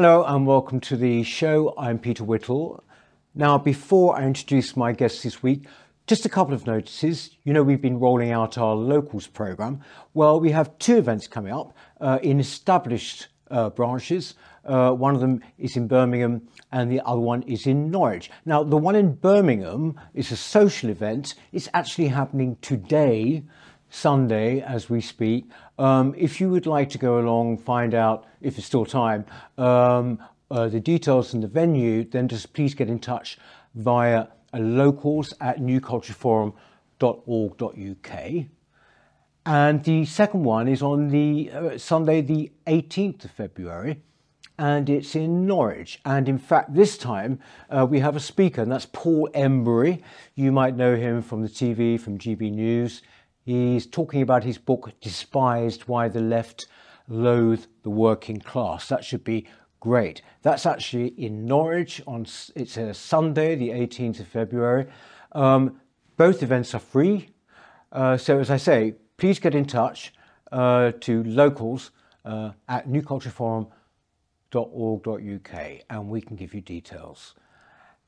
Hello and welcome to the show. I'm Peter Whittle. Now, before I introduce my guests this week, just a couple of notices. You know, we've been rolling out our locals program. Well, we have two events coming up uh, in established uh, branches. Uh, one of them is in Birmingham and the other one is in Norwich. Now, the one in Birmingham is a social event. It's actually happening today, Sunday, as we speak. Um, if you would like to go along, find out if there's still time, um, uh, the details and the venue, then just please get in touch via locals at newcultureforum.org.uk. And the second one is on the uh, Sunday, the 18th of February, and it's in Norwich. And in fact, this time uh, we have a speaker, and that's Paul Embery. You might know him from the TV, from GB News. He's talking about his book, Despised Why the Left Loathe the Working Class. That should be great. That's actually in Norwich on it's a Sunday, the 18th of February. Um, both events are free. Uh, so as I say, please get in touch uh, to locals uh, at newcultureforum.org.uk and we can give you details.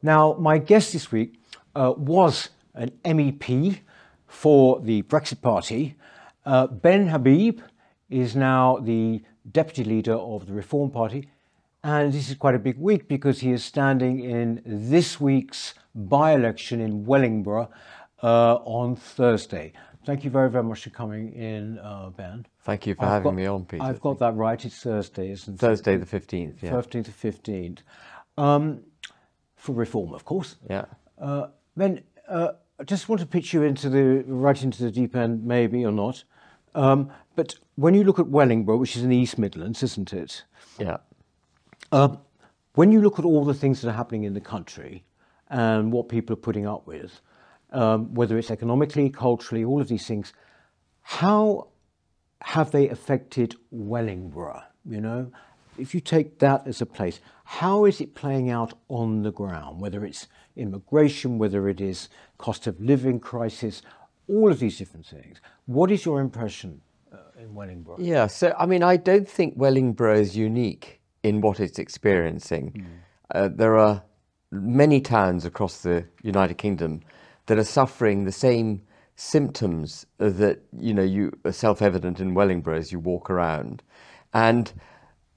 Now, my guest this week uh, was an MEP for the Brexit Party. Uh, ben Habib is now the deputy leader of the Reform Party. And this is quite a big week because he is standing in this week's by election in Wellingborough uh, on Thursday. Thank you very, very much for coming in, uh, Ben. Thank you for I've having got, me on, Peter. I've got that right. It's Thursday, isn't Thursday it? Thursday the 15th, yeah. 15th to 15th. Um, for reform, of course. Yeah. Uh, ben, uh, I just want to pitch you into the right into the deep end, maybe or not. Um, but when you look at Wellingborough, which is in the East Midlands, isn't it? Yeah. Uh, when you look at all the things that are happening in the country and what people are putting up with, um, whether it's economically, culturally, all of these things, how have they affected Wellingborough? You know, if you take that as a place, how is it playing out on the ground? Whether it's immigration, whether it is cost of living crisis, all of these different things. What is your impression uh, in Wellingborough? Yeah, so I mean, I don't think Wellingborough is unique in what it's experiencing. Mm. Uh, there are many towns across the United Kingdom that are suffering the same symptoms that you know you are self-evident in Wellingborough as you walk around, and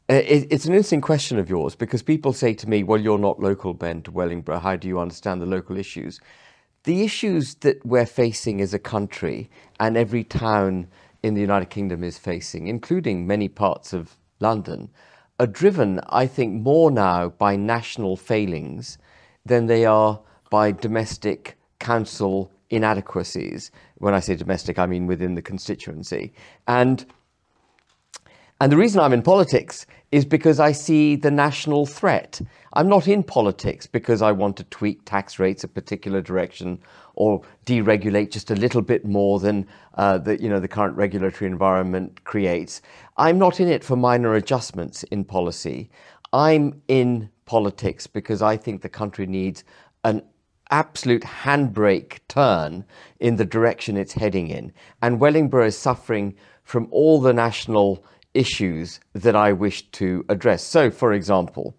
Uh, it, it's an interesting question of yours because people say to me, "Well, you're not local, Ben, to Wellingborough. How do you understand the local issues?" The issues that we're facing as a country and every town in the United Kingdom is facing, including many parts of London, are driven, I think, more now by national failings than they are by domestic council inadequacies. When I say domestic, I mean within the constituency. And and the reason I'm in politics is because I see the national threat. I'm not in politics because I want to tweak tax rates a particular direction or deregulate just a little bit more than uh, the, you know, the current regulatory environment creates. I'm not in it for minor adjustments in policy. I'm in politics because I think the country needs an absolute handbrake turn in the direction it's heading in. And Wellingborough is suffering from all the national issues that I wish to address. So, for example,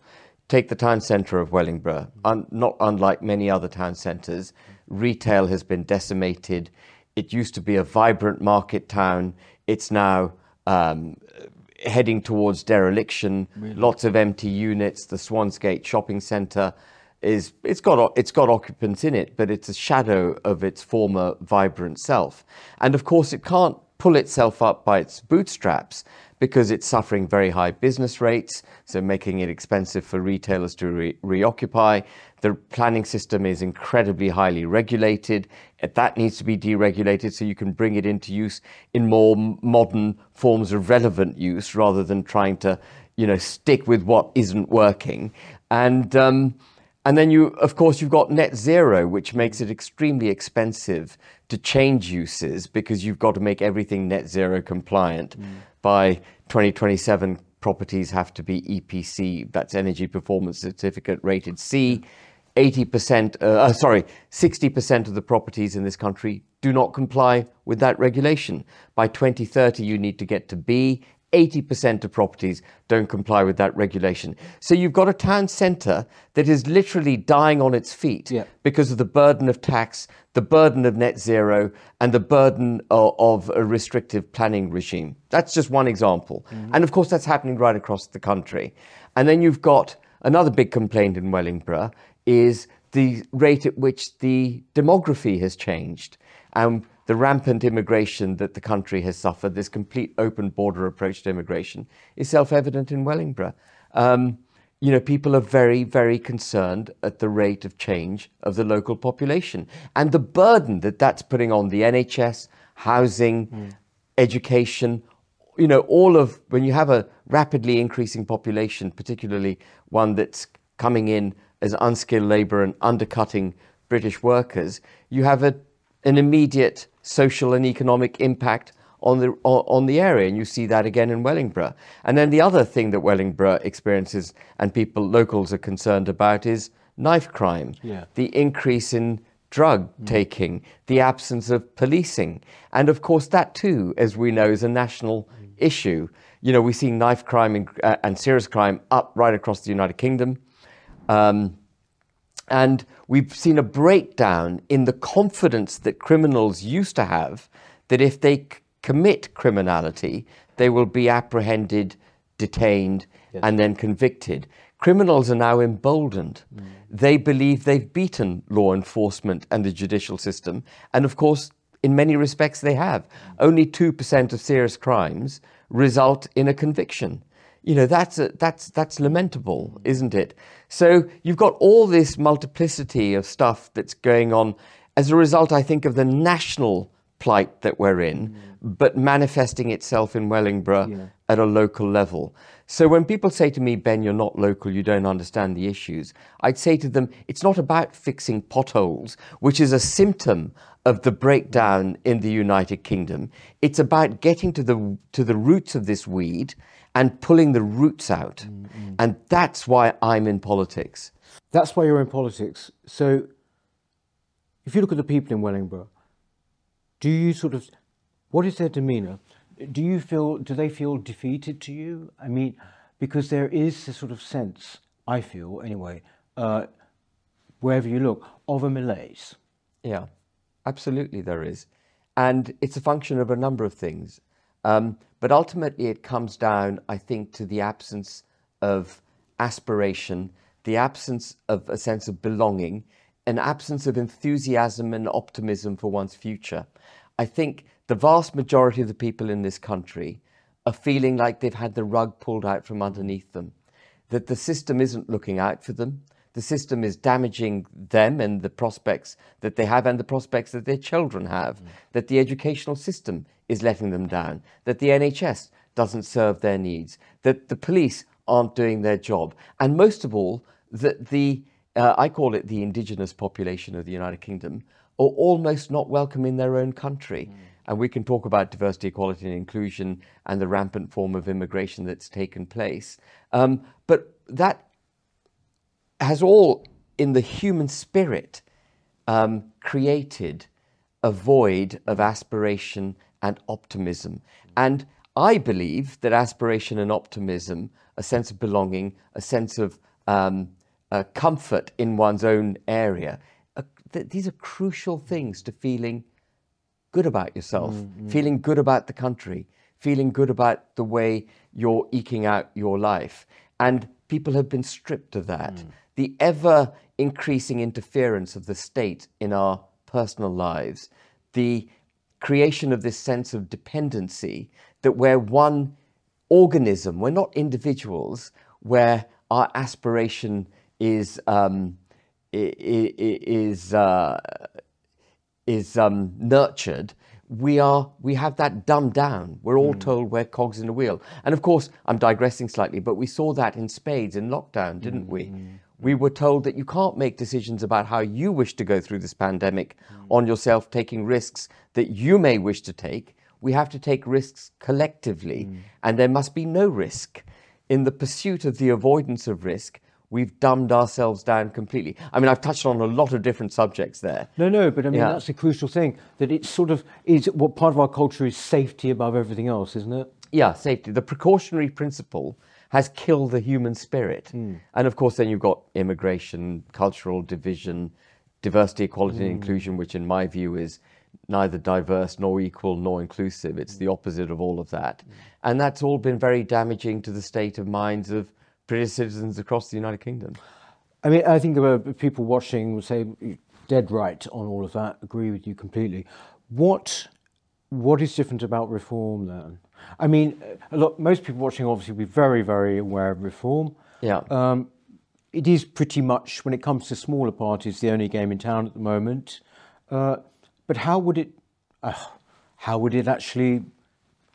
take the town centre of Wellingborough. Un- not unlike many other town centres, retail has been decimated. It used to be a vibrant market town. It's now um, heading towards dereliction. Really? Lots of empty units. The Swansgate shopping centre is it's got it's got occupants in it, but it's a shadow of its former vibrant self. And of course, it can't pull itself up by its bootstraps because it's suffering very high business rates, so making it expensive for retailers to re- reoccupy. The planning system is incredibly highly regulated. That needs to be deregulated so you can bring it into use in more modern forms of relevant use rather than trying to, you know, stick with what isn't working. And um, and then you, of course, you've got net zero, which makes it extremely expensive to change uses because you've got to make everything net zero compliant. Mm. By 2027, properties have to be EPC, that's Energy Performance Certificate rated C. 80%, uh, uh, sorry, 60% of the properties in this country do not comply with that regulation. By 2030, you need to get to B. 80% of properties don't comply with that regulation. So you've got a town centre that is literally dying on its feet Yeah. because of the burden of tax, the burden of net zero, and the burden of, of a restrictive planning regime. That's just one example. Mm-hmm. And of course, that's happening right across the country. And then you've got another big complaint in Wellingborough is the rate at which the demography has changed. And the rampant immigration that the country has suffered, this complete open border approach to immigration, is self evident in Wellingborough. Um, you know, people are very, very concerned at the rate of change of the local population and the burden that that's putting on the NHS, housing, education, you know, all of when you have a rapidly increasing population, particularly one that's coming in as unskilled labour and undercutting British workers, you have a, an immediate social and economic impact on the on, the area, and you see that again in Wellingborough. And then the other thing that Wellingborough experiences and people locals are concerned about is knife crime, Yeah. the increase in drug taking, the absence of policing, and of course that too, as we know, is a national issue. You know, we see knife crime and, uh, and serious crime up right across the United Kingdom. Um, and we've seen a breakdown in the confidence that criminals used to have that if they c- commit criminality, they will be apprehended, detained, and then convicted. Criminals are now emboldened. Mm. They believe they've beaten law enforcement and the judicial system. And of course, in many respects, they have. Mm. Only 2% of serious crimes result in a conviction. You know, that's, a, that's, that's lamentable, isn't it? So you've got all this multiplicity of stuff that's going on as a result, I think, of the national plight that we're in, mm. but manifesting itself in Wellingborough Yeah. at a local level. So when people say to me, Ben, you're not local, you don't understand the issues, I'd say to them, it's not about fixing potholes, which is a symptom of the breakdown in the United Kingdom. It's about getting to the to the roots of this weed and pulling the roots out. And that's why I'm in politics. That's why you're in politics. So, if you look at the people in Wellingborough, do you sort of, what is their demeanour? Do you feel, do they feel defeated to you? I mean, because there is a sort of sense, I feel anyway, uh, wherever you look, of a malaise. Yeah, absolutely, there is. And it's a function of a number of things. Um, but ultimately, it comes down, I think, to the absence of aspiration, the absence of a sense of belonging, an absence of enthusiasm and optimism for one's future. I think the vast majority of the people in this country are feeling like they've had the rug pulled out from underneath them, that the system isn't looking out for them, the system is damaging them and the prospects that they have and the prospects that their children have, that the educational system is letting them down, that the NHS doesn't serve their needs, that the police aren't doing their job, and most of all, that the, uh, I call it the indigenous population of the United Kingdom, are almost not welcome in their own country. And we can talk about diversity, equality, and inclusion and the rampant form of immigration that's taken place. Um, but that has all, in the human spirit, um, created a void of aspiration and optimism. And I believe that aspiration and optimism, a sense of belonging, a sense of um, uh, comfort in one's own area, uh, th- these are crucial things to feeling good about yourself, feeling good about the country, feeling good about the way you're eking out your life. And people have been stripped of that. The ever increasing interference of the state in our personal lives, the creation of this sense of dependency that we're one organism, we're not individuals, where our aspiration is um, is uh, is um, nurtured, we are we have that dumbed down. We're all told we're cogs in a wheel. And of course, I'm digressing slightly, but we saw that in spades in lockdown, didn't we? We were told that you can't make decisions about how you wish to go through this pandemic mm. on yourself, taking risks that you may wish to take. We have to take risks collectively, mm. and there must be no risk. In the pursuit of the avoidance of risk, we've dumbed ourselves down completely. I mean, I've touched on a lot of different subjects there. No, no, but I mean, Yeah. that's a crucial thing that it's sort of is what part of our culture is safety above everything else, isn't it? yeah, safety. The precautionary principle has killed the human spirit. Hmm. And of course, then you've got immigration, cultural division, diversity, equality, Hmm. and inclusion, which in my view is neither diverse nor equal nor inclusive. It's the opposite of all of that. Hmm. And that's all been very damaging to the state of minds of British citizens across the United Kingdom. I mean, I think there were people watching would say dead right on all of that. Agree with you completely. What what is different about reform then? I mean, a lot. Most people watching obviously will be very very aware of reform. Yeah. Um, it is pretty much when it comes to smaller parties the only game in town at the moment. Uh, but how would it? Uh, how would it actually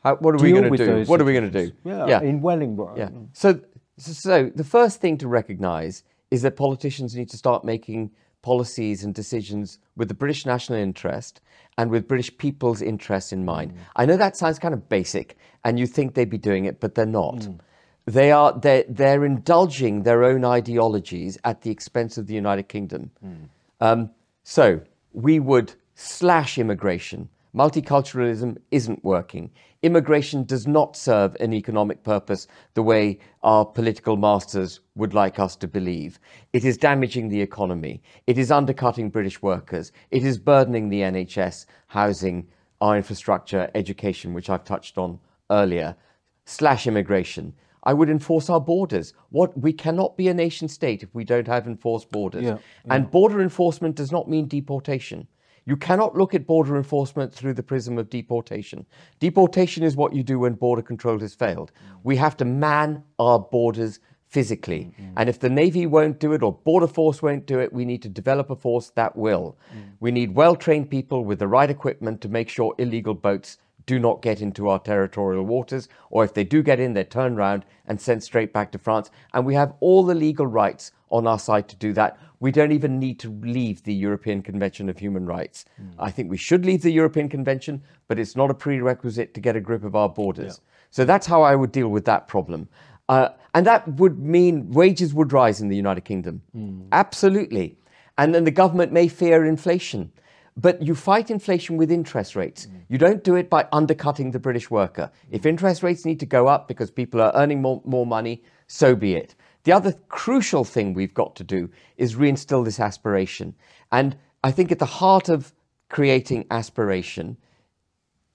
How, what are we going to do? What are we going to do? situations? Yeah, in Wellingborough. Yeah. So, so the first thing to recognise is that politicians need to start making policies and decisions with the British national interest and with British people's interests in mind. I know that sounds kind of basic, and you think they'd be doing it, but they're not. They are they're, they're indulging their own ideologies at the expense of the United Kingdom. Um, so we would slash immigration. Multiculturalism isn't working. Immigration does not serve an economic purpose the way our political masters would like us to believe. It is damaging the economy. It is undercutting British workers. It is burdening the NHS, housing, our infrastructure, education, which I've touched on earlier. Slash immigration. I would enforce our borders. What we cannot be a nation state if we don't have enforced borders. Yeah, And border enforcement does not mean deportation. You cannot look at border enforcement through the prism of deportation. Deportation is what you do when border control has failed. We have to man our borders physically. And if the Navy won't do it or Border Force won't do it, we need to develop a force that will. We need well trained people with the right equipment to make sure illegal boats do not get into our territorial waters, or if they do get in, they're turned around and sent straight back to France. And we have all the legal rights on our side to do that. We don't even need to leave the European Convention of Human Rights. I think we should leave the European Convention, but it's not a prerequisite to get a grip of our borders. So that's how I would deal with that problem. Uh, and that would mean wages would rise in the United Kingdom. Absolutely. And then the government may fear inflation. But you fight inflation with interest rates. Mm. You don't do it by undercutting the British worker. Mm. If interest rates need to go up because people are earning more, more money, so be it. The other crucial thing we've got to do is reinstill this aspiration. And I think at the heart of creating aspiration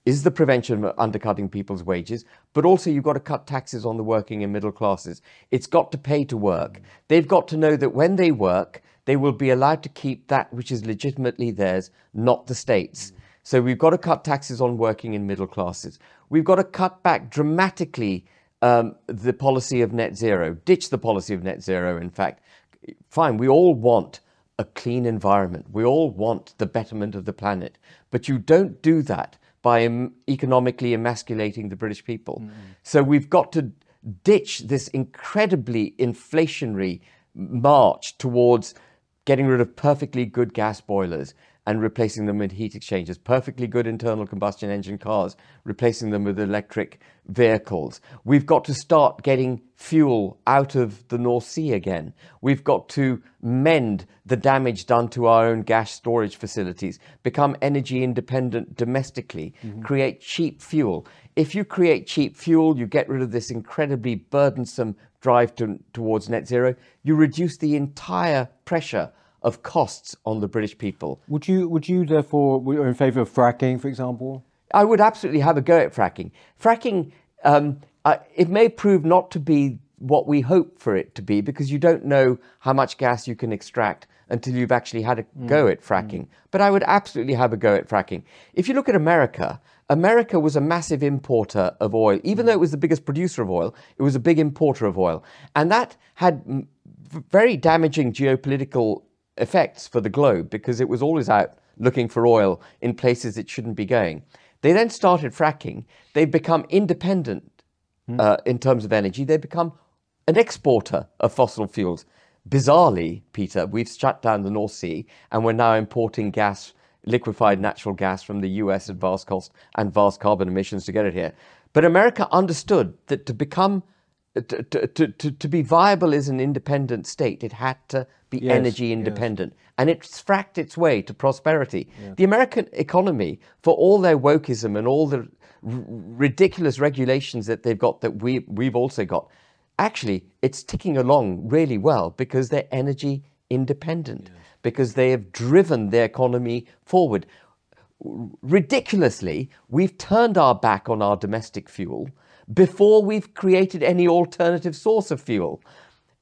is the prevention of undercutting people's wages, but also you've got to cut taxes on the working and middle classes. It's got to pay to work. Mm. They've got to know that when they work, they will be allowed to keep that which is legitimately theirs, not the state's. So we've got to cut taxes on working and middle classes. We've got to cut back dramatically um, the policy of net zero, ditch the policy of net zero, in fact. Fine, we all want a clean environment. We all want the betterment of the planet. But you don't do that by em- economically emasculating the British people. So we've got to ditch this incredibly inflationary march towards getting rid of perfectly good gas boilers and replacing them with heat exchangers, perfectly good internal combustion engine cars, replacing them with electric vehicles. We've got to start getting fuel out of the North Sea again. We've got to mend the damage done to our own gas storage facilities, become energy independent domestically, mm-hmm. create cheap fuel. If you create cheap fuel, you get rid of this incredibly burdensome drive to, towards net zero, you reduce the entire pressure of costs on the British people. Would you would you therefore were you in favour of fracking, for example? I would absolutely have a go at fracking. Fracking, um, uh, it may prove not to be what we hope for it to be because you don't know how much gas you can extract until you've actually had a go at fracking. But I would absolutely have a go at fracking. If you look at America, America was a massive importer of oil. Even though it was the biggest producer of oil, it was a big importer of oil. And that had mm, very damaging geopolitical effects for the globe because it was always out looking for oil in places it shouldn't be going. They then started fracking. They've become independent uh, in terms of energy. They've become an exporter of fossil fuels. Bizarrely, Peter, we've shut down the North Sea and we're now importing gas, liquefied natural gas from the US at vast cost and vast carbon emissions to get it here. But America understood that to become to, to, to, to be viable as an independent state, it had to be Yes, energy yes. independent. And it's fracked its way to prosperity. The American economy, for all their wokeism and all the r- ridiculous regulations that they've got that we, we've also got, actually, it's ticking along really well because they're energy independent, because they have driven their economy forward ridiculously, we've turned our back on our domestic fuel before we've created any alternative source of fuel.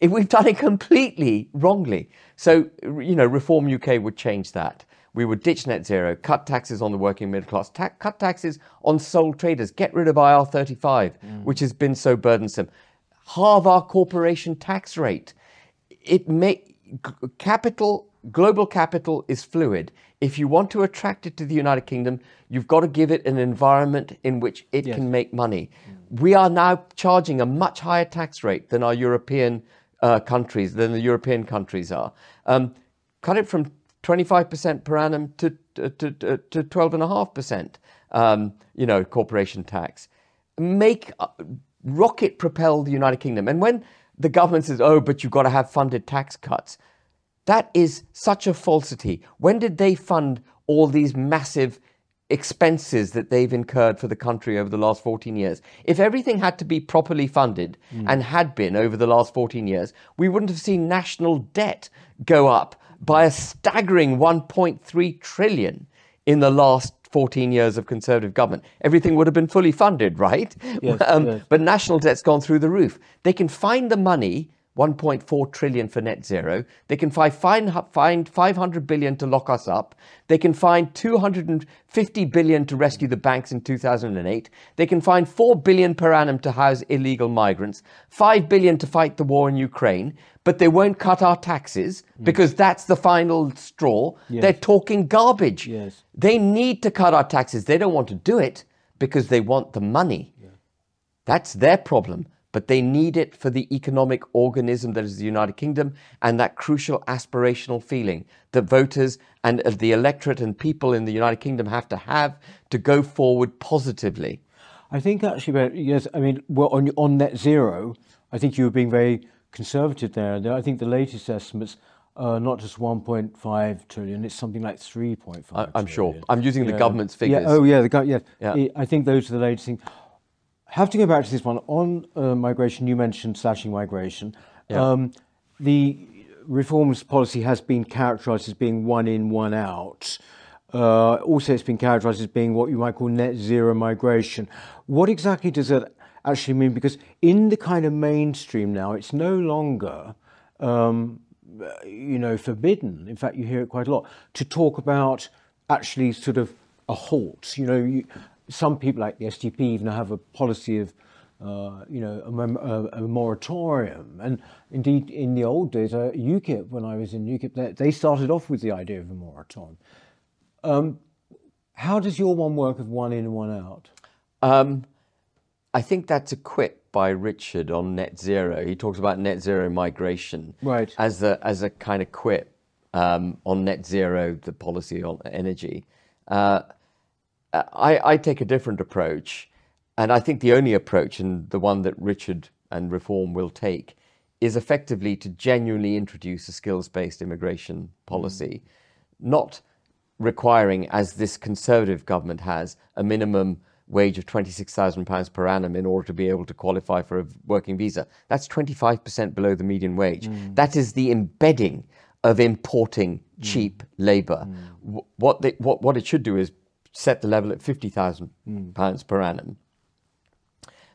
If we've done it completely wrongly. So, you know, Reform UK would change that. We would ditch net zero, cut taxes on the working middle class, ta- cut taxes on sole traders, get rid of IR 35, mm. which has been so burdensome, halve our corporation tax rate. It may, g- capital, global capital is fluid. If you want to attract it to the United Kingdom, you've got to give it an environment in which it can make money. We are now charging a much higher tax rate than our European uh, countries, than the European countries are. Um, cut it from 25% per annum to, to, to, to 12.5%, um, you know, corporation tax. Make, uh, rocket propel the United Kingdom. And when the government says, oh, but you've got to have funded tax cuts, that is such a falsity. When did they fund all these massive expenses that they've incurred for the country over the last 14 years? If everything had to be properly funded and had been over the last 14 years, we wouldn't have seen national debt go up by a staggering 1.3 trillion in the last 14 years of conservative government. Everything would have been fully funded, right? Yes, um, yes. But national debt's gone through the roof. They can find the money, 1.4 trillion for net zero. They can find, find 500 billion to lock us up. They can find 250 billion to rescue the banks in 2008. They can find 4 billion per annum to house illegal migrants, 5 billion to fight the war in Ukraine, but they won't cut our taxes because that's the final straw. They're talking garbage. Yes. They need to cut our taxes. They don't want to do it because they want the money. That's their problem. But they need it for the economic organism that is the United Kingdom and that crucial aspirational feeling that voters and uh, the electorate and people in the United Kingdom have to have to go forward positively. I think actually, yes, I mean, well, on on net zero, I think you were being very conservative there. I think the latest estimates are not just 1.5 trillion; it's something like 3.5. I- I'm sure. I'm using the government's figures. Yeah. Oh, yeah. The yeah. Yeah. I- I think those are the latest things. Have to go back to this one on uh, migration. You mentioned slashing migration. Yeah. Um, the reforms policy has been characterised as being one in, one out. Uh, also, it's been characterised as being what you might call net zero migration. What exactly does that actually mean? Because in the kind of mainstream now, it's no longer um, you know, forbidden. In fact, you hear it quite a lot to talk about actually sort of a halt. You know, you, some people like the SDP even have a policy of, uh, you know, a, a, a moratorium. And indeed, in the old days, uh, UKIP, when I was in UKIP, they, they started off with the idea of a moratorium. Um, how does your one work of one in, one out? Um, I think that's a quip by Richard on net zero. He talks about net zero migration Right. as a as a kind of quip um, on net zero, the policy on energy. Uh, I, I take a different approach, and I think the only approach, and the one that Richard and Reform will take, is effectively to genuinely introduce a skills-based immigration policy, mm. not requiring, as this Conservative government has, a minimum wage of £26,000 per annum in order to be able to qualify for a working visa. That's 25% below the median wage. Mm. That is the embedding of importing mm. cheap labour. Wh- What, they, what, what it should do is set the level at £50,000 hmm. per annum.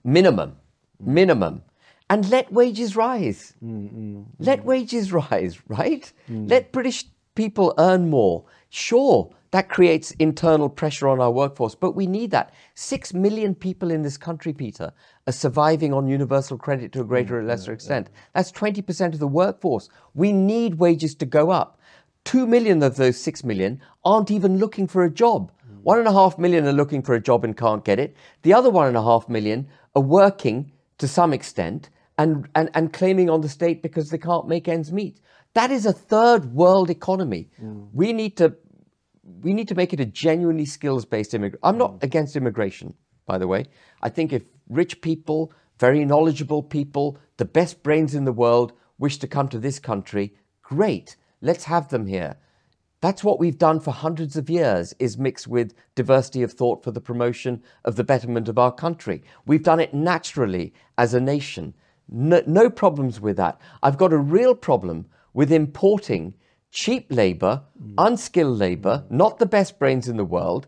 Minimum, hmm. minimum. And let wages rise. Hmm, let wages rise, right? Let British people earn more. Sure, that creates internal pressure on our workforce, but we need that. Six million people in this country, Peter, are surviving on universal credit to a greater or lesser extent. That's 20% of the workforce. We need wages to go up. Two million of those six million aren't even looking for a job. One and a half million are looking for a job and can't get it. The other one and a half million are working to some extent and, and, and claiming on the state because they can't make ends meet. That is a third world economy. Mm. We need to we need to make it a genuinely skills based immigration. I'm not mm. against immigration, by the way. I think if rich people very knowledgeable people, the best brains in the world, wish to come to this country. Great, let's have them here. That's what we've done for hundreds of years, is mixed with diversity of thought for the promotion of the betterment of our country. We've done it naturally as a nation. No, no problems with that. I've got a real problem with importing cheap labour, mm. unskilled labour, not the best brains in the world,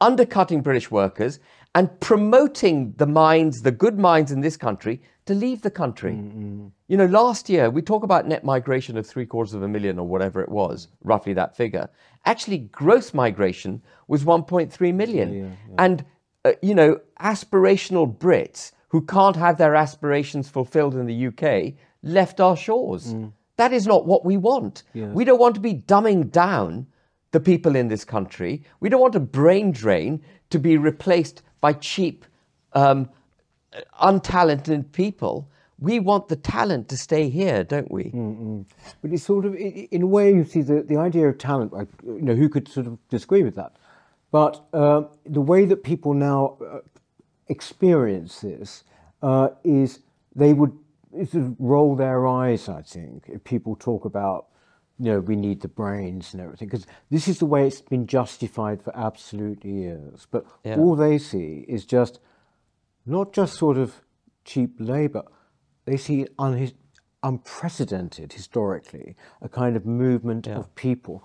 undercutting British workers, and promoting the minds, the good minds in this country, to leave the country. Mm-hmm. You know, last year we talk about net migration of three quarters of a million or whatever it was, roughly that figure. Actually, gross migration was 1.3 million. Yeah, yeah. And, uh, you know, aspirational Brits who can't have their aspirations fulfilled in the UK left our shores. Mm. That is not what we want. We don't want to be dumbing down the people in this country. We don't want a brain drain to be replaced by cheap, um, untalented people. We want the talent to stay here, don't we? Mm-mm. But it's sort of, in a way, you see, the, the idea of talent, like, you know, who could sort of disagree with that? But uh, the way that people now uh, experience this uh, is they would sort of roll their eyes, I think, if people talk about you know, we need the brains and everything, because this is the way it's been justified for absolute years. But yeah. all they see is just not just sort of cheap labour, they see un- unprecedented historically a kind of movement yeah. of people,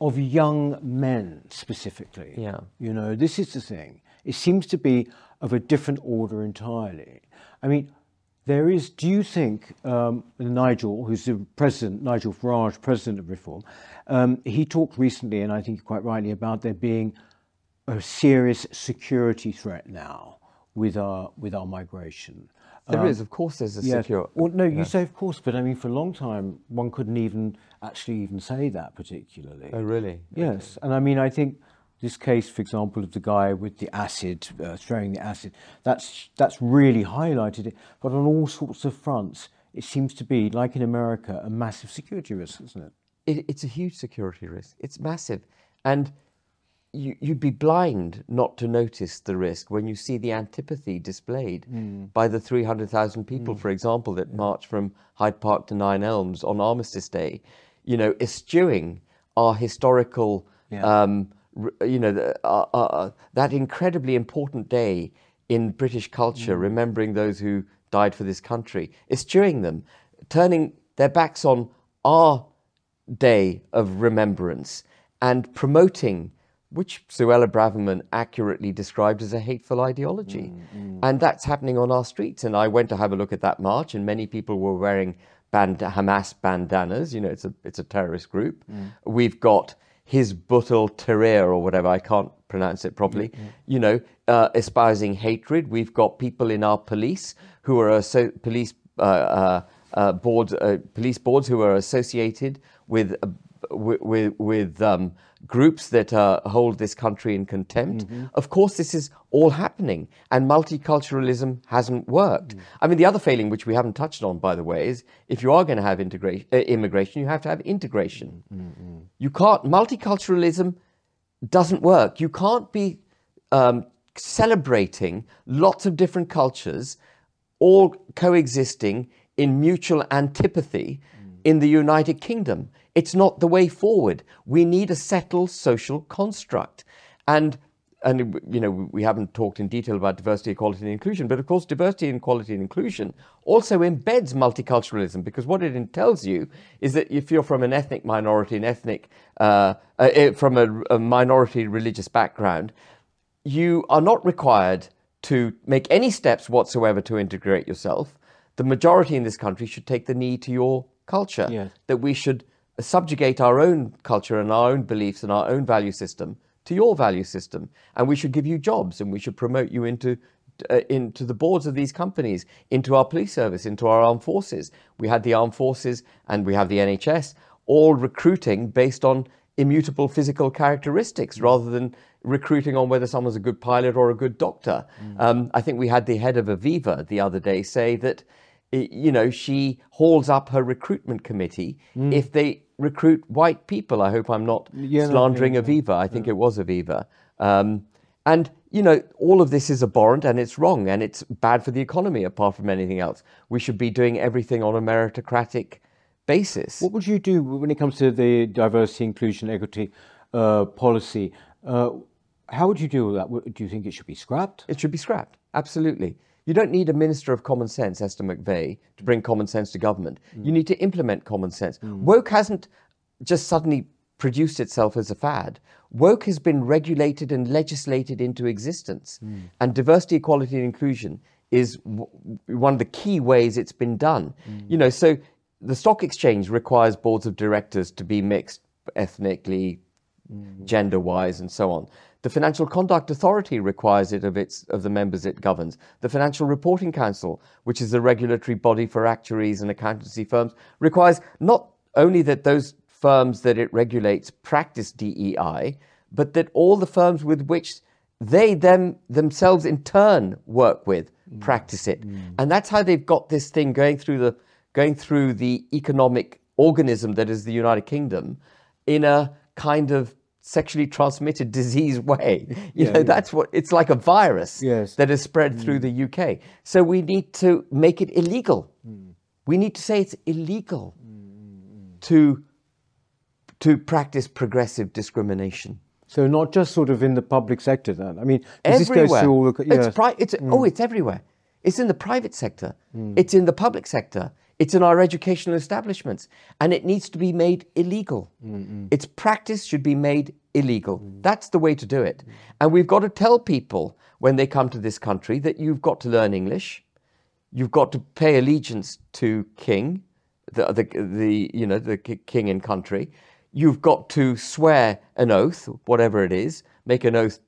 of young men specifically. Yeah. You know, this is the thing. It seems to be of a different order entirely. I mean, there is, do you think, um, Nigel, who's the president, Nigel Farage, president of Reform, um, he talked recently, and I think quite rightly, about there being a serious security threat now with our with our migration. There um, is, of course, there's a yes. secure. Well, no, you yeah. say of course, but I mean, for a long time, one couldn't even actually even say that particularly. Oh, really? Yes, okay. and I mean, I think this case, for example, of the guy with the acid, uh, throwing the acid, that's, that's really highlighted it. But on all sorts of fronts, it seems to be, like in America, a massive security risk, isn't it? it it's a huge security risk. It's massive. And you, would be blind not to notice the risk when you see the antipathy displayed mm. by the 300,000 people, mm. for example, that yeah. marched from Hyde Park to Nine Elms on Armistice Day, you know, eschewing our historical yeah. um, you know, uh, uh, uh, that incredibly important day in British culture, mm. remembering those who died for this country, eschewing them, turning their backs on our day of remembrance and promoting which Suella Braverman accurately described as a hateful ideology. Mm, mm. And that's happening on our streets. And I went to have a look at that march, and many people were wearing band- Hamas bandanas. You know, it's a, it's a terrorist group. Mm. We've got Hizb ut-Tahrir or whatever, I can't pronounce it properly, mm-hmm. you know, uh, espousing hatred. We've got people in our police who are so police uh, uh, uh boards, uh, police boards who are associated with uh, with, with um, groups that uh, hold this country in contempt. Mm-hmm. Of course, this is all happening, and multiculturalism hasn't worked. Mm. I mean, the other failing, which we haven't touched on, by the way, is if you are going to have integration, uh, immigration, you have to have integration. Mm-hmm. You can't. Multiculturalism doesn't work. You can't be um, celebrating lots of different cultures, all coexisting in mutual antipathy mm. in the United Kingdom. It's not the way forward. We need a settled social construct. And and you know we haven't talked in detail about diversity, equality, and inclusion, but of course, diversity, equality, and inclusion also embeds multiculturalism because what it tells you is that if you're from an ethnic minority, an ethnic uh, uh, eh, from a, a minority religious background, you are not required to make any steps whatsoever to integrate yourself. The majority in this country should take the knee to your culture. Yes. That we should subjugate our own culture and our own beliefs and our own value system to your value system. And we should give you jobs and we should promote you into uh, into the boards of these companies, into our police service, into our armed forces. We had the armed forces and we have the NHS all recruiting based on immutable physical characteristics rather than recruiting on whether someone's a good pilot or a good doctor. Mm. Um, I think we had the head of Aviva the other day say that you know, she hauls up her recruitment committee mm. if they recruit white people. I hope I'm not yeah, slandering no, yeah, Aviva. I think it was Aviva. Um, and you know, all of this is abhorrent and it's wrong and it's bad for the economy apart from anything else. We should be doing everything on a meritocratic basis. What would you do when it comes to the diversity, inclusion, equity uh, policy? Uh, how would you do that? Do you think it should be scrapped? It should be scrapped, absolutely. You don't need a minister of common sense, Esther McVey, to bring common sense to government. Mm. You need to implement common sense. Mm. Woke hasn't just suddenly produced itself as a fad. Woke has been regulated and legislated into existence. Mm. And diversity, equality, and inclusion is w- one of the key ways it's been done. Mm. You know, so the stock exchange requires boards of directors to be mixed ethnically, mm. gender wise, and so on. The Financial Conduct Authority requires it of, its, of the members it governs. The Financial Reporting Council, which is the regulatory body for actuaries and accountancy firms, requires not only that those firms that it regulates practice DEI, but that all the firms with which they them themselves in turn work with mm. practice it. Mm. And that's how they've got this thing going through the going through the economic organism that is the United Kingdom in a kind of sexually transmitted disease way. You yeah, know, yeah. that's what it's like a virus yes. that has spread mm. through the UK. So we need to make it illegal. Mm. We need to say it's illegal mm. to to practice progressive discrimination. So not just sort of in the public sector then. I mean, everywhere. The, yes. It's, pri- it's mm. oh, it's everywhere. It's in the private sector. Mm. It's in the public sector. It's in our educational establishments, and it needs to be made illegal. Mm-mm. Its practice should be made illegal. Mm. That's the way to do it. Mm. And we've got to tell people when they come to this country that you've got to learn English, you've got to pay allegiance to king, the, the, the you know the king and country, you've got to swear an oath, whatever it is, make an oath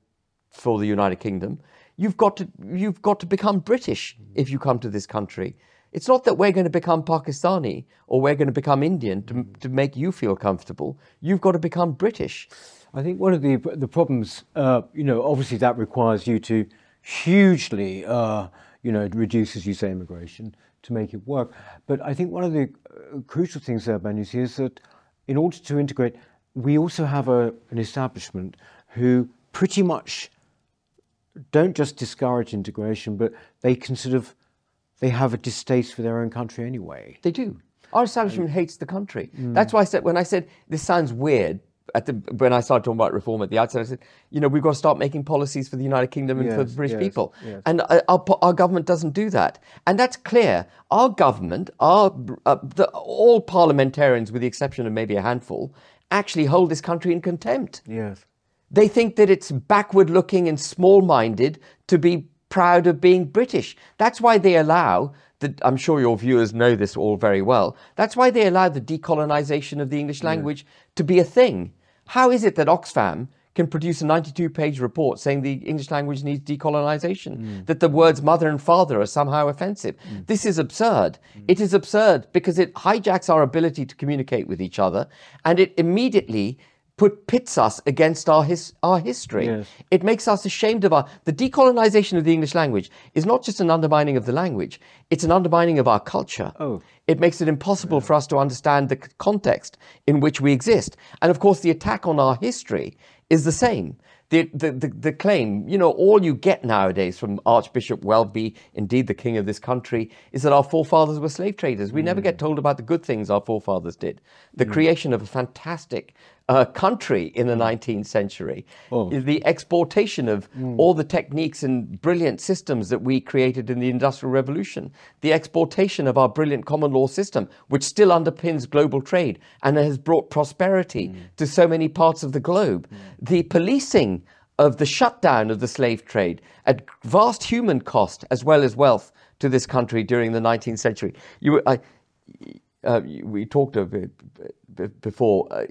for the United Kingdom. You've got to you've got to become British if you come to this country. It's not that we're going to become Pakistani or we're going to become Indian to, to make you feel comfortable. You've got to become British. I think one of the the problems, uh, you know, obviously that requires you to hugely, uh, you know, reduce, as you say, immigration to make it work. But I think one of the uh, crucial things there, Ben, you see, is that in order to integrate, we also have a, an establishment who pretty much don't just discourage integration, but they can sort of they have a distaste for their own country anyway. They do. Our establishment hates the country. Mm. That's why I said when I said this sounds weird, at the, when I started talking about reform at the outset, I said, you know, we've got to start making policies for the United Kingdom and yes, for the British yes, people. Yes. And uh, our, our, government doesn't do that. And that's clear. Our government, our, uh, the, all parliamentarians, with the exception of maybe a handful, actually hold this country in contempt. Yes. They think that it's backward looking and small minded to be proud of being British. That's why they allow the, I'm sure your viewers know this all very well. That's why they allow the decolonization of the English language yeah. to be a thing. How is it that Oxfam can produce a 92 page report saying the English language needs decolonization, mm. that the words mother and father are somehow offensive? Mm. This is absurd. Mm. It is absurd because it hijacks our ability to communicate with each other and it immediately put pits us against our his, our history. Yes. It makes us ashamed of our the decolonization of the English language is not just an undermining of the language; it's an undermining of our culture. Oh. It makes it impossible yeah. for us to understand the context in which we exist. And of course, the attack on our history is the same the, the, the, the, claim, you know, all you get nowadays from Archbishop Welby, indeed the king of this country, is that our forefathers were slave traders. We mm. never get told about the good things our forefathers did. The mm. creation of a fantastic uh, country in the 19th century, oh. the exportation of mm. all the techniques and brilliant systems that we created in the Industrial Revolution, the exportation of our brilliant common law system, which still underpins global trade and has brought prosperity mm. to so many parts of the globe, mm. the policing of the shutdown of the slave trade at vast human cost as well as wealth to this country during the 19th century. You, I, uh, we talked of it before. Uh,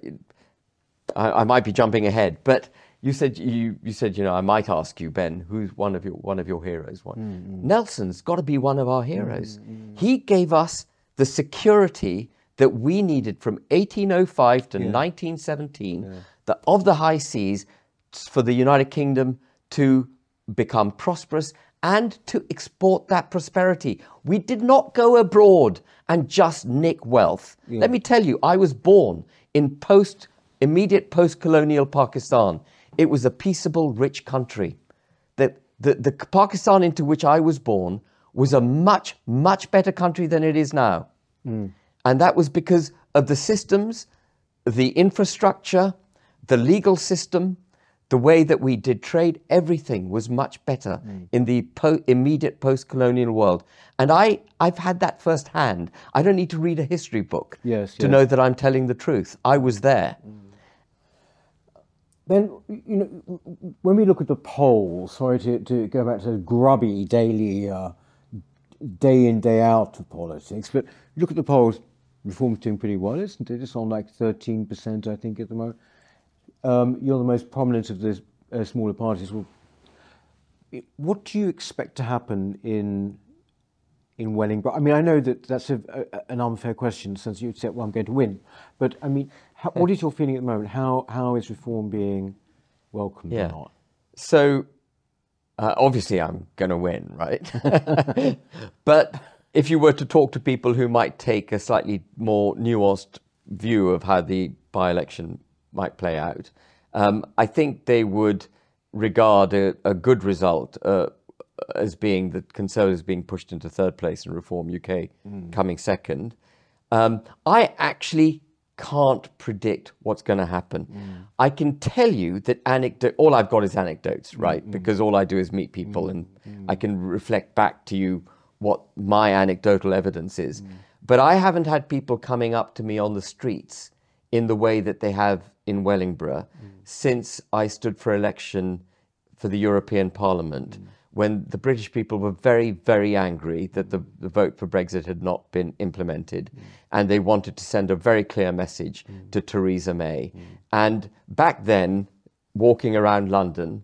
I, I, might be jumping ahead, but you said you, you said you know I might ask you, Ben, who's one of your one of your heroes? One mm-hmm. Nelson's got to be one of our heroes. Mm-hmm. He gave us the security that we needed from 1805 to yeah. 1917 yeah. the, of the high seas for the United Kingdom to become prosperous and to export that prosperity. We did not go abroad and just nick wealth. Yeah. Let me tell you, I was born in post immediate post colonial Pakistan. It was a peaceable, rich country. that the, the Pakistan into which I was born was a much, much better country than it is now. Hmm. And that was because of the systems, the infrastructure, the legal system, the way that we did trade, everything was much better hmm. in the po- immediate post colonial world. And I, I've had that firsthand. I don't need to read a history book Yes, to yes. know that I'm telling the truth. I was there. Hmm. Then, you know, when we look at the polls, sorry to, to go back to the grubby daily, uh, day in, day out of politics, but look at the polls, Reform's doing pretty well, isn't it? It's on like 13%, I think, at the moment. Um, you're the most prominent of the uh, smaller parties. Well, what do you expect to happen in in Wellingborough? I mean, I know that that's a, a, an unfair question since you said, "Well, I'm going to win," but I mean, how, what is your feeling at the moment? How how is reform being welcomed Yeah. or not? So uh, obviously, I'm going to win, right? but if you were to talk to people who might take a slightly more nuanced view of how the by election might play out, um, I think they would regard a, a good result uh, as being that Conservatives being pushed into third place and Reform UK coming second. Um, I actually can't predict what's going to happen. Mm. I can tell you that anecdote. All I've got is anecdotes, mm, right? Mm. Because all I do is meet people, and I can reflect back to you what my anecdotal evidence is. But I haven't had people coming up to me on the streets in the way that they have in Wellingborough since I stood for election for the European Parliament when the British people were very, very angry that the, the vote for Brexit had not been implemented. Mm. And they wanted to send a very clear message mm. to Theresa May. Mm. And back then, walking around London,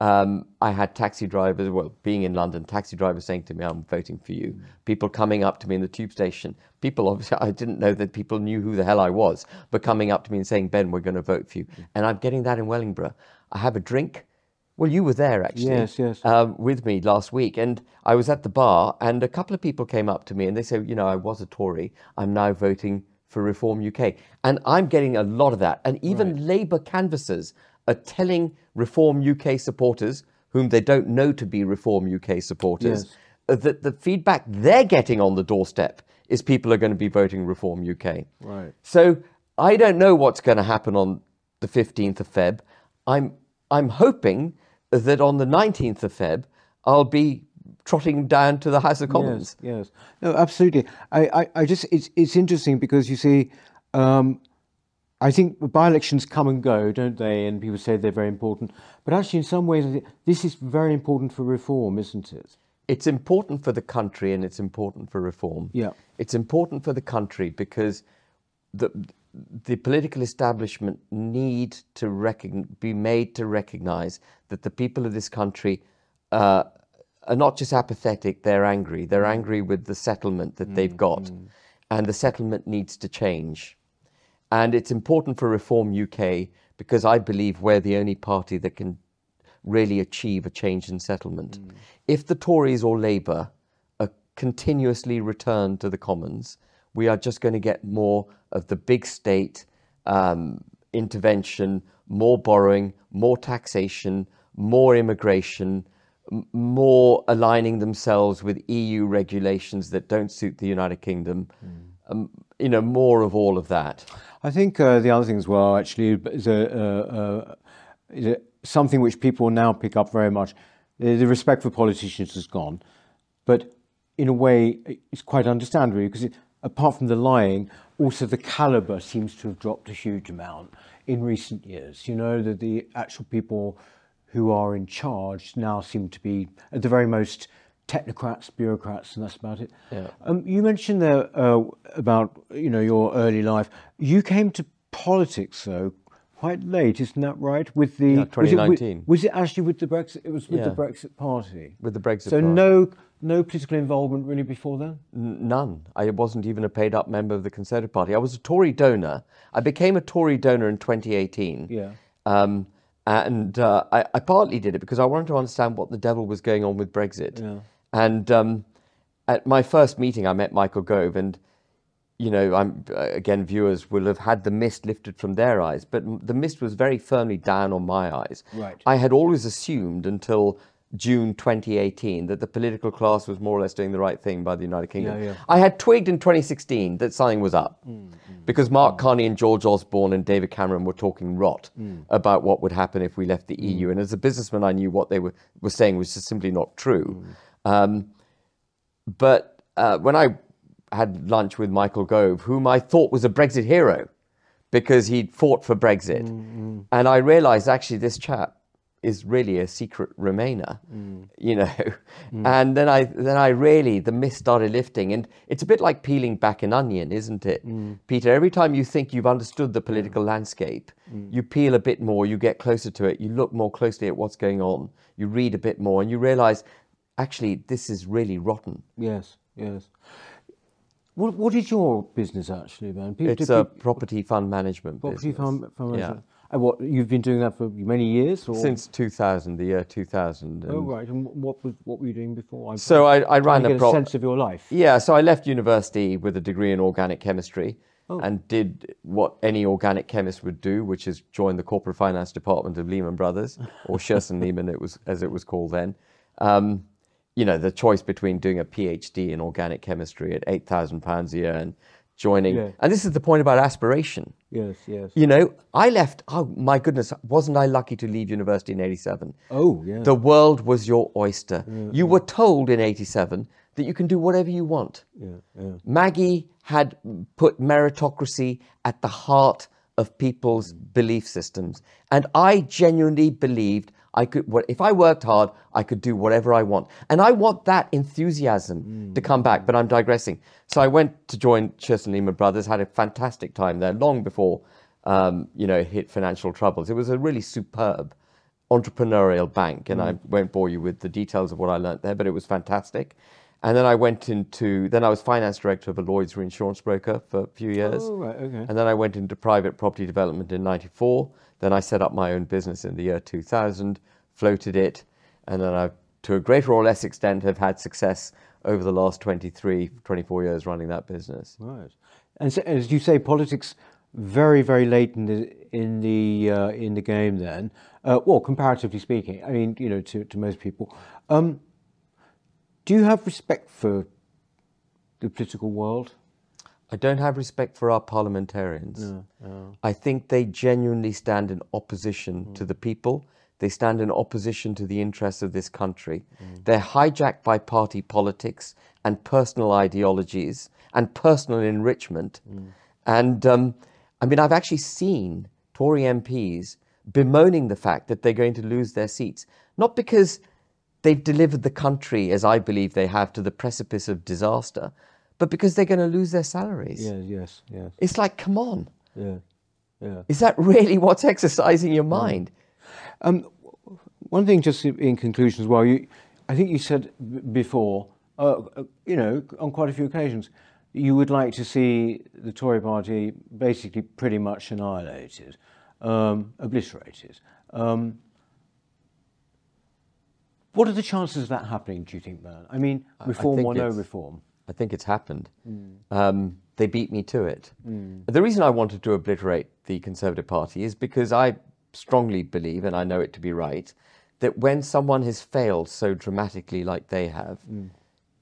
um, I had taxi drivers, well, being in London, taxi drivers saying to me, I'm voting for you. People coming up to me in the tube station. People, obviously, I didn't know that people knew who the hell I was, but coming up to me and saying, Ben, we're going to vote for you. And I'm getting that in Wellingborough. I have a drink. Well, you were there actually. Yes, yes. Um, with me last week. And I was at the bar, and a couple of people came up to me and they said, You know, I was a Tory. I'm now voting for Reform UK. And I'm getting a lot of that. And even Labour canvassers are telling Reform UK supporters, whom they don't know to be Reform UK supporters, Yes. uh, that the feedback they're getting on the doorstep is people are going to be voting Reform UK. Right. So I don't know what's going to happen on the 15th of Feb. I'm I'm hoping that on the 19th of Feb I'll be trotting down to the House of Commons. Yes, yes. No, absolutely. I, I, I just it's it's interesting because you see, um, I think by-elections come and go, don't they? And people say they're very important, but actually, in some ways, this is very important for reform, isn't it? It's important for the country and it's important for reform. Yeah. It's important for the country because the the political establishment need to recogn- be made to recognize that the people of this country uh, are not just apathetic, they're angry. They're mm. angry with the settlement that mm, they've got, mm. and the settlement needs to change. And it's important for Reform UK because I believe we're the only party that can really achieve a change in settlement. If the Tories or Labour are continuously returned to the Commons, we are just going to get more of the big state um, intervention, more borrowing, more taxation, more immigration, m- more aligning themselves with EU regulations that don't suit the United Kingdom. Um, you know, more of all of that. I think uh, the other thing as well, actually, is, a, uh, uh, is something which people now pick up very much. The, the respect for politicians has gone, but in a way, it's quite understandable because it, apart from the lying, also the caliber seems to have dropped a huge amount in recent years. You know that the actual people who are in charge now seem to be, at the very most, technocrats, bureaucrats, and that's about it. Yeah. Um, you mentioned there uh, about you know your early life. You came to politics though quite late, isn't that right? With the Yeah, was it with- 2019. Was it, actually with the Brexit? It was with the Brexit Party. With the Brexit So Party. no no political involvement really before then. None. I wasn't even a paid up member of the Conservative Party. I was a Tory donor. I became a Tory donor in 2018. Yeah. Um, and uh, I, I partly did it because I wanted to understand what the devil was going on with Brexit. Yeah. And um, at my first meeting, I met Michael Gove, and you know, I'm uh, again, viewers will have had the mist lifted from their eyes, but the mist was very firmly down on my eyes. Right. I had always assumed until June 2018 that the political class was more or less doing the right thing by the United Kingdom. Yeah, yeah. I had twigged in 2016 that something was up mm, mm. because Mark mm. Carney and George Osborne and David Cameron were talking rot about what would happen if we left the EU. And as a businessman, I knew what they were, were saying was just simply not true. Um, but uh, when I had lunch with Michael Gove, whom I thought was a Brexit hero because he'd fought for Brexit, and I realised actually this chap is really a secret Remainer, mm. you know. Mm. And then I then I really the mist started lifting, and it's a bit like peeling back an onion, isn't it, mm. Peter? Every time you think you've understood the political landscape, you peel a bit more, you get closer to it, you look more closely at what's going on, you read a bit more, and you realise actually this is really rotten. Yes, yes. What What is your business actually, man? People- It's a property fund management property business. farm. farm Yeah. And what you've been doing that for many years, or Since 2000, the year 2000. oh right. And what was what were you doing before? I'm So I, I ran to a get a pro- sense of your life. Yeah, so I left university with a degree in organic chemistry Oh. and did what any organic chemist would do, which is join the corporate finance department of Lehman Brothers, or Shearson Lehman, it was as it was called then. Um, you know, the choice between doing a PhD in organic chemistry at eight thousand pounds a year and joining. Yeah. And this is the point about aspiration. Yes, yes. You know, I left. Oh my goodness, wasn't I lucky to leave university in '87? Oh, yeah. The world was your oyster. You were told in '87 that you can do whatever you want. yeah, yeah. Maggie had put meritocracy at the heart of people's belief systems. And I genuinely believed I could, what- if I worked hard, I could do whatever I want. And I want that enthusiasm to come back, but I'm digressing. So I went to join Shearson Lehman Brothers, had a fantastic time there long before, um, you know, hit financial troubles. It was a really superb entrepreneurial bank, and I won't bore you with the details of what I learnt there, but it was fantastic. And then I went into, then I was finance director of a Lloyd's reinsurance broker for a few years. Oh, right, okay. And then I went into private property development in 94. Then I set up my own business in the year 2000, floated it, and then I, to a greater or less extent, have had success over the last 23, 24 years running that business. Right. And so, as you say, politics very, very late in the in the uh, in the game. Then, uh, well, comparatively speaking, I mean, you know, to, to most people, um, do you have respect for the political world? I don't have respect for our parliamentarians. I think they genuinely stand in opposition hmm. to the people. They stand in opposition to the interests of this country. Hmm. They're hijacked by party politics and personal ideologies and personal enrichment. Hmm. And um, I mean, I've actually seen Tory MPs bemoaning the fact that they're going to lose their seats, not because they've delivered the country, as I believe they have, to the precipice of disaster, but because they're going to lose their salaries. Yes, yes, yes, It's like, come on, yeah, yeah. is that really what's exercising your mind? One thing, just in conclusion as well, you, I think you said b- before, uh, uh, you know, on quite a few occasions, you would like to see the Tory party basically pretty much annihilated, um, obliterated. Um, what are the chances of that happening, do you think, man? I mean, reform think or no reform? I think it's happened. Hmm. Um, they beat me to it. Hmm. The reason I wanted to obliterate the Conservative Party is because I strongly believe, and I know it to be right, that when someone has failed so dramatically like they have, hmm.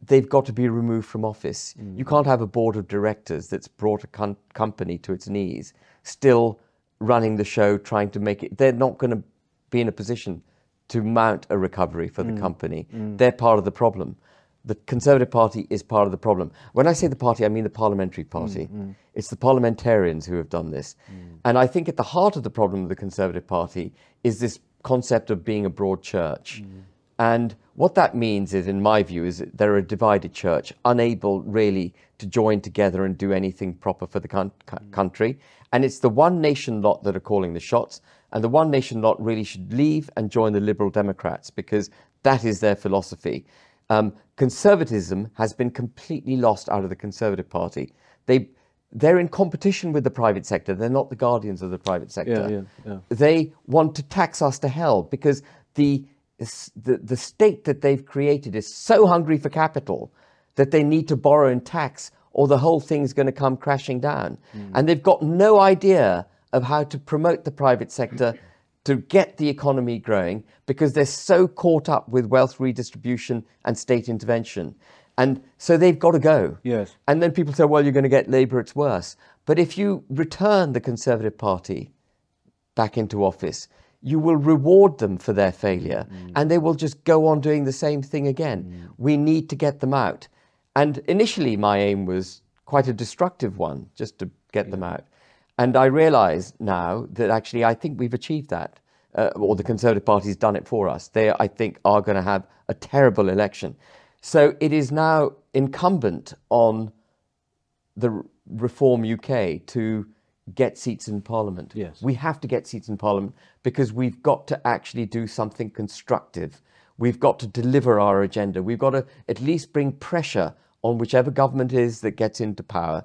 they've got to be removed from office. You can't have a board of directors that's brought a com- company to its knees, still running the show, trying to make it. They're not going to be in a position to mount a recovery for the company. They're part of the problem. The Conservative Party is part of the problem. When I say the party, I mean the parliamentary mm, party. Mm. It's the parliamentarians who have done this. Mm. And I think at the heart of the problem of the Conservative Party is this concept of being a broad church. And what that means is, in my view, is that they're a divided church, unable really to join together and do anything proper for the coun- cou- country. And it's the one nation lot that are calling the shots. And the one nation lot really should leave and join the Liberal Democrats because that is their philosophy. Um, conservatism has been completely lost out of the Conservative Party. They, they're in competition with the private sector. They're not the guardians of the private sector yeah, yeah. they want to tax us to hell because the, the, the state that they've created is so hungry for capital that they need to borrow and tax or the whole thing's going to come crashing down. And they've got no idea of how to promote the private sector to get the economy growing because they're so caught up with wealth redistribution and state intervention. And so they've got to go. Yes. And then people say, well, you're going to get Labour, it's worse. But if you return the Conservative Party back into office, you will reward them for their failure mm. and they will just go on doing the same thing again. Mm. We need to get them out. And initially, my aim was quite a destructive one, just to get yeah. them out. And I realise now that actually I think we've achieved that, uh, or the Conservative Party's done it for us. They, I think, are going to have a terrible election. So it is now incumbent on the Reform UK to get seats in Parliament. Yes. We have to get seats in Parliament because we've got to actually do something constructive. We've got to deliver our agenda. We've got to at least bring pressure on whichever government is that gets into power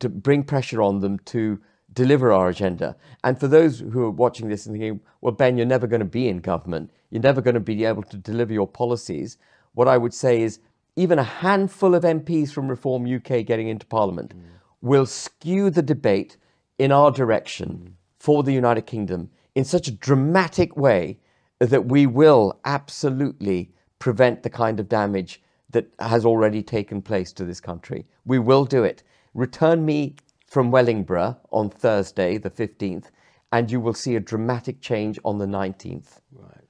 to bring pressure on them to deliver our agenda. And for those who are watching this and thinking, well, Ben, you're never going to be in government, you're never going to be able to deliver your policies, what I would say is even a handful of MPs from Reform UK getting into Parliament mm. will skew the debate in our direction mm. for the United Kingdom in such a dramatic way that we will absolutely prevent the kind of damage that has already taken place to this country. We will do it. Return me from Wellingborough on Thursday, the 15th, and you will see a dramatic change on the 19th. Right.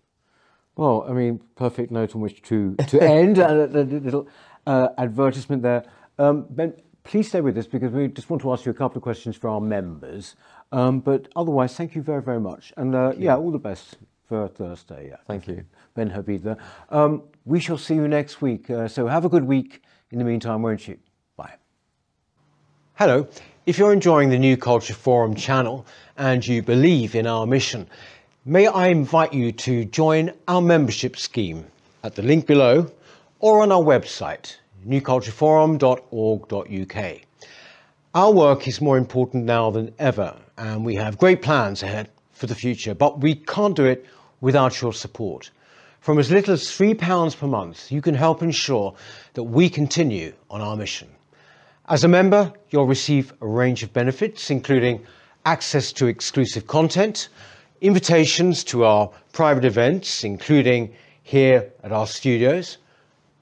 Well, I mean, perfect note on which to, to end. a little uh, advertisement there. Um, ben, please stay with us because we just want to ask you a couple of questions for our members. Um, but otherwise, thank you very, very much. And uh, yeah, all the best for Thursday. Yeah. Thank you. Ben Habib there. Um, we shall see you next week. Uh, so have a good week in the meantime, won't you? Hello, if you're enjoying the New Culture Forum channel and you believe in our mission, may I invite you to join our membership scheme at the link below or on our website, newcultureforum.org.uk. Our work is more important now than ever and we have great plans ahead for the future, but we can't do it without your support. From as little as £3 per month, you can help ensure that we continue on our mission. As a member, you'll receive a range of benefits, including access to exclusive content, invitations to our private events, including here at our studios,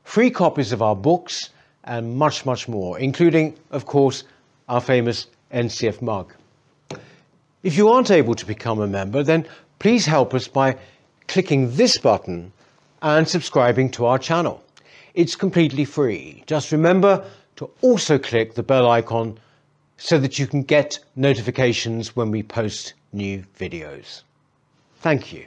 free copies of our books, and much, much more, including, of course, our famous NCF mug. If you aren't able to become a member, then please help us by clicking this button and subscribing to our channel. It's completely free. Just remember to also click the bell icon so that you can get notifications when we post new videos. Thank you.